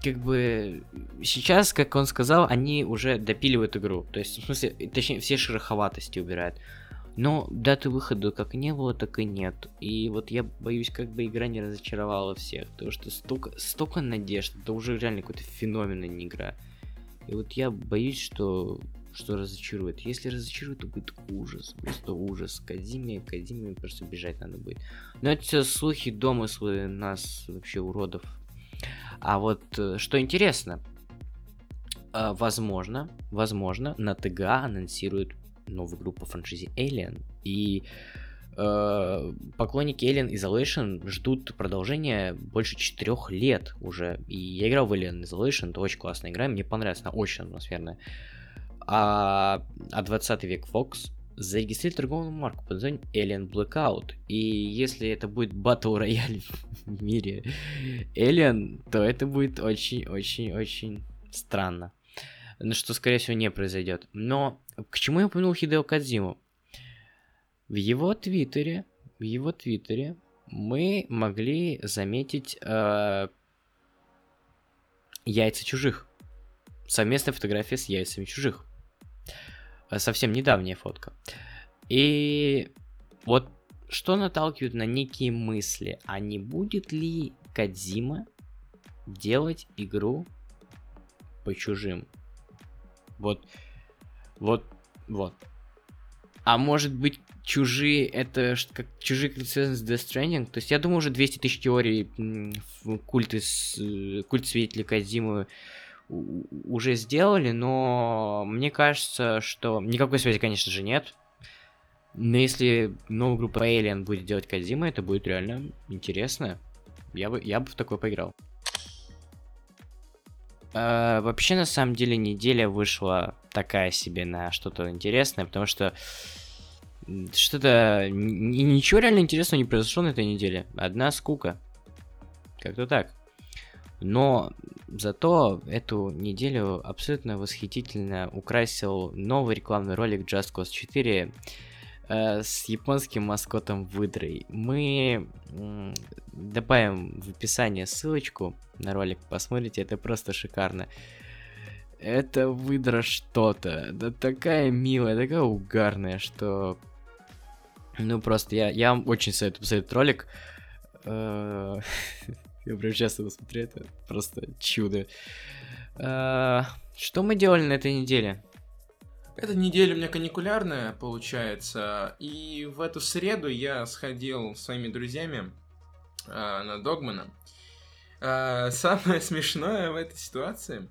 как бы, сейчас, как он сказал, они уже допиливают игру. То есть, в смысле, точнее, все шероховатости убирают. Но даты выхода как не было, так и нет. И вот я боюсь, как бы игра не разочаровала всех. Потому что столько, столько надежд. Это уже реально какой-то феномен, игра. И вот я боюсь, что что разочарует. Если разочарует, то будет ужас. Просто ужас. Кадиме, Кадиме просто бежать надо будет. Но это все слухи, домыслы нас вообще уродов. А вот что интересно, возможно, возможно, на ТГА анонсируют новую группу по франшизе Alien. И э, поклонники Alien Isolation ждут продолжения больше четырех лет уже. И я играл в Alien Isolation, это очень классная игра, мне понравилась, она очень атмосферная. А, а 20 век Fox зарегистрирует торговую марку под названием Alien Blackout. И если это будет батл [LAUGHS] рояль в мире Alien, то это будет очень-очень-очень странно. Что, скорее всего, не произойдет. Но к чему я упомянул Хидео Кадзиму? В его твиттере, в его твиттере мы могли заметить э, яйца чужих. Совместная фотография с яйцами чужих. Совсем недавняя фотка. И вот что наталкивает на некие мысли, а не будет ли Кадзима делать игру по чужим? Вот, вот, вот. А может быть, чужие, это как чужие как связаны с Death Stranding? То есть я думаю, уже 200 тысяч теорий культы с, э, культ свидетелей Кадзимы уже сделали, но мне кажется, что никакой связи, конечно же, нет. Но если новая группа Alien будет делать Кадзима, это будет реально интересно. Я бы, я бы в такое поиграл. А, вообще, на самом деле, неделя вышла такая себе на что-то интересное, потому что что-то... Ничего реально интересного не произошло на этой неделе. Одна скука. Как-то так. Но зато эту неделю абсолютно восхитительно украсил новый рекламный ролик Just Cause 4 э, с японским маскотом выдрой. Мы добавим в описание ссылочку на ролик, посмотрите, это просто шикарно. Это выдра что-то. Да такая милая, такая угарная, что... Ну просто я, я вам очень советую посмотреть ролик. Э, [LAUGHS] я прям часто его смотрю, это просто чудо. А, что мы делали на этой неделе? Эта неделя у меня каникулярная, получается. И в эту среду я сходил с своими друзьями а, на Догмана. Самое [LAUGHS] смешное в этой ситуации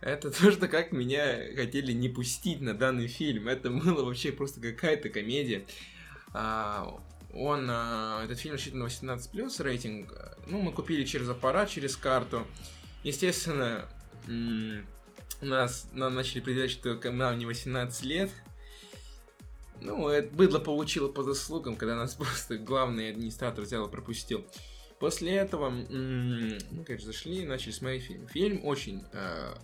это [LAUGHS] то, что как меня хотели не пустить на данный фильм. Это было вообще просто какая-то комедия. А, он, а, этот фильм рассчитан на 18+, рейтинг. Ну, мы купили через аппарат, через карту. Естественно, нас нам начали предъявлять, что нам не 18 лет. Ну, это быдло получило по заслугам, когда нас [LAUGHS] просто главный администратор взял и пропустил. После этого мы, конечно, зашли и начали смотреть фильм. Фильм очень э,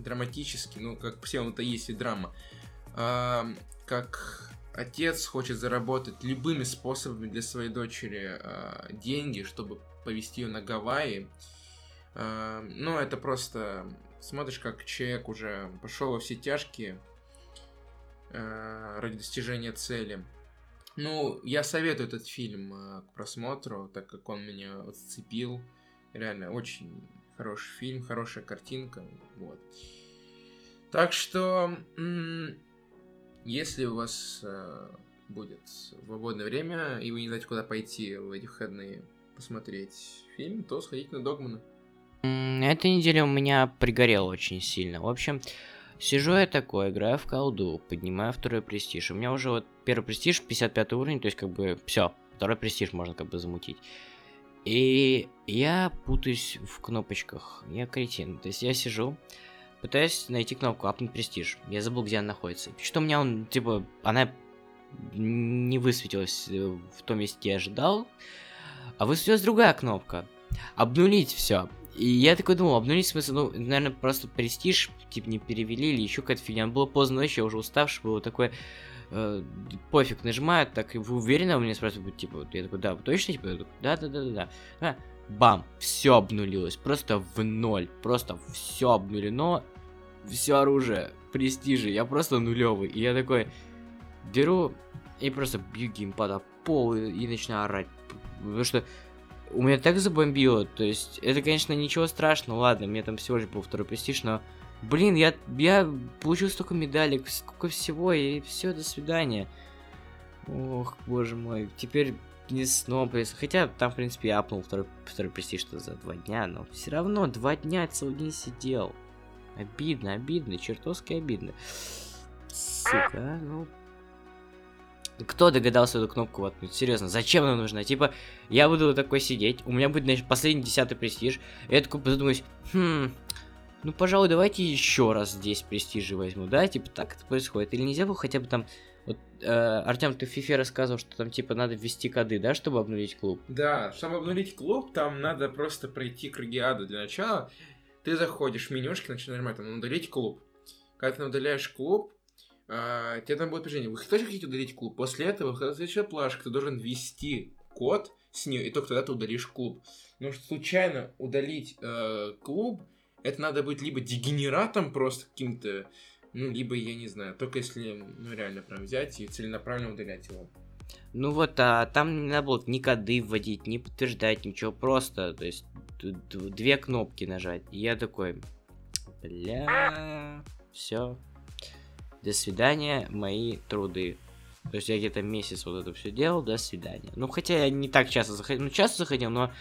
драматический, ну, как все, он-то есть и драма. Э, как отец хочет заработать любыми способами для своей дочери э, деньги, чтобы повезти ее на Гавайи. Э, ну, это просто смотришь, как человек уже пошел во все тяжкие э, ради достижения цели. Ну, я советую этот фильм э, к просмотру, так как он меня зацепил. Реально, очень хороший фильм, хорошая картинка. Вот. Так что, если у вас э, будет свободное время, и вы не знаете, куда пойти в эти выходные посмотреть фильм, то сходите на Догмана. Эта неделя у меня пригорела очень сильно. В общем, сижу я такой, играю в колду, поднимаю второй престиж. У меня уже вот первый престиж, 55 уровень, то есть как бы все, второй престиж можно как бы замутить. И я путаюсь в кнопочках. Я кретин. То есть я сижу, пытаюсь найти кнопку апнуть престиж. Я забыл, где она находится. Что у меня он, типа, она не высветилась э, в том месте, где я ожидал. А высветилась другая кнопка. Обнулить все. И я такой думал, обнулить смысл, ну, наверное, просто престиж, типа, не перевели или еще какая-то фигня. Было поздно ночью, я уже уставший, было такое, э, пофиг, нажимают, так, вы уверены, у меня спрашивают, типа, я такой, да, вы точно, типа, да, да, да, да, да. А, бам, все обнулилось, просто в ноль, просто все обнулено, все оружие, престижи, я просто нулевый, и я такой, беру и просто бью геймпада пол и, и начинаю орать, потому что у меня так забомбило, то есть, это, конечно, ничего страшного, ладно, мне там всего лишь был второй престиж, но, блин, я, я получил столько медалек, сколько всего, и все, до свидания. Ох, боже мой, теперь не снова, хотя там, в принципе, я апнул второй, второй престиж что за два дня, но все равно два дня целый день сидел. Обидно, обидно, чертовски обидно. Сука, а, ну, кто догадался эту кнопку воткнуть? Серьезно, зачем она нужна? Типа, я буду такой сидеть, у меня будет, значит, последний десятый престиж. И я такой задумаюсь, хм, ну, пожалуй, давайте еще раз здесь престижи возьму, да? Типа, так это происходит. Или нельзя было хотя бы там... Вот, э, Артем, ты в фифе рассказывал, что там, типа, надо ввести коды, да, чтобы обнулить клуб? Да, чтобы обнулить клуб, там надо просто пройти круги для начала. Ты заходишь в менюшки, начинаешь нажимать, там, удалить клуб. Когда ты удаляешь клуб, а, тебе там будет предложение. Вы тоже хотите удалить клуб? После этого, когда следующая плашка, ты должен ввести код с нее, и только тогда ты удалишь клуб. Потому что случайно удалить э, клуб, это надо быть либо дегенератом просто каким-то, ну, либо, я не знаю, только если, ну, реально прям взять и целенаправленно удалять его. Ну вот, а там не надо было ни коды вводить, ни подтверждать, ничего, просто, то есть, две кнопки нажать. И я такой, бля, все, до свидания, мои труды. То есть я где-то месяц вот это все делал, до свидания. Ну, хотя я не так часто заходил, ну, часто заходил, но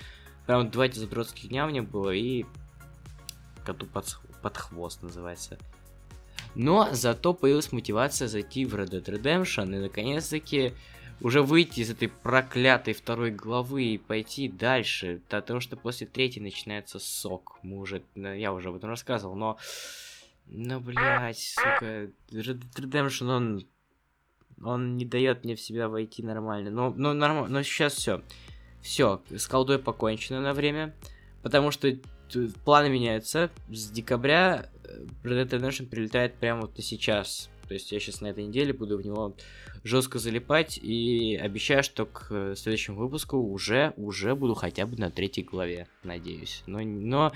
прям два задротских дня у меня было, и коту под, под хвост называется. Но зато появилась мотивация зайти в Red Dead Redemption и наконец-таки уже выйти из этой проклятой второй главы и пойти дальше. Потому что после третьей начинается сок. Мы уже, я уже об этом рассказывал, но ну, блядь, сука, Red Redemption, он, он не дает мне в себя войти нормально. Но, но, норм... но сейчас все. Все, с колдой покончено на время. Потому что планы меняются. С декабря э, Red Dead Redemption прилетает прямо вот сейчас. То есть я сейчас на этой неделе буду в него жестко залипать и обещаю, что к э, следующему выпуску уже, уже буду хотя бы на третьей главе, надеюсь. Но, но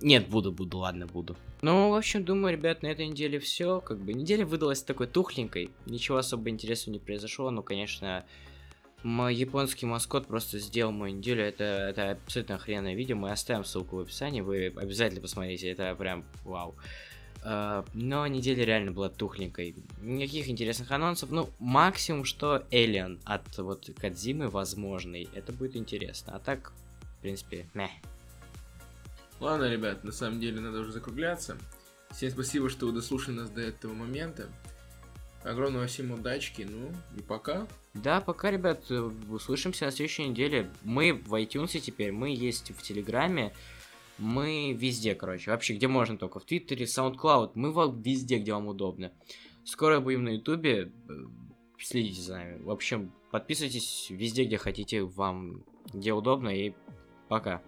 нет, буду, буду, ладно, буду. Ну, в общем, думаю, ребят, на этой неделе все. Как бы неделя выдалась такой тухленькой. Ничего особо интересного не произошло. Ну, конечно, мой японский маскот просто сделал мою неделю. Это, это абсолютно охрененное видео. Мы оставим ссылку в описании. Вы обязательно посмотрите. Это прям вау. Uh, но неделя реально была тухленькой. Никаких интересных анонсов. Ну, максимум, что Alien от вот Кадзимы возможный. Это будет интересно. А так, в принципе, мeh. Ладно, ребят, на самом деле надо уже закругляться. Всем спасибо, что вы дослушали нас до этого момента. Огромного всем удачки, ну и пока. Да, пока, ребят, услышимся на следующей неделе. Мы в iTunes теперь, мы есть в Телеграме, мы везде, короче, вообще, где можно только, в Твиттере, SoundCloud, мы везде, где вам удобно. Скоро будем на Ютубе, э, следите за нами. В общем, подписывайтесь везде, где хотите, вам, где удобно, и пока.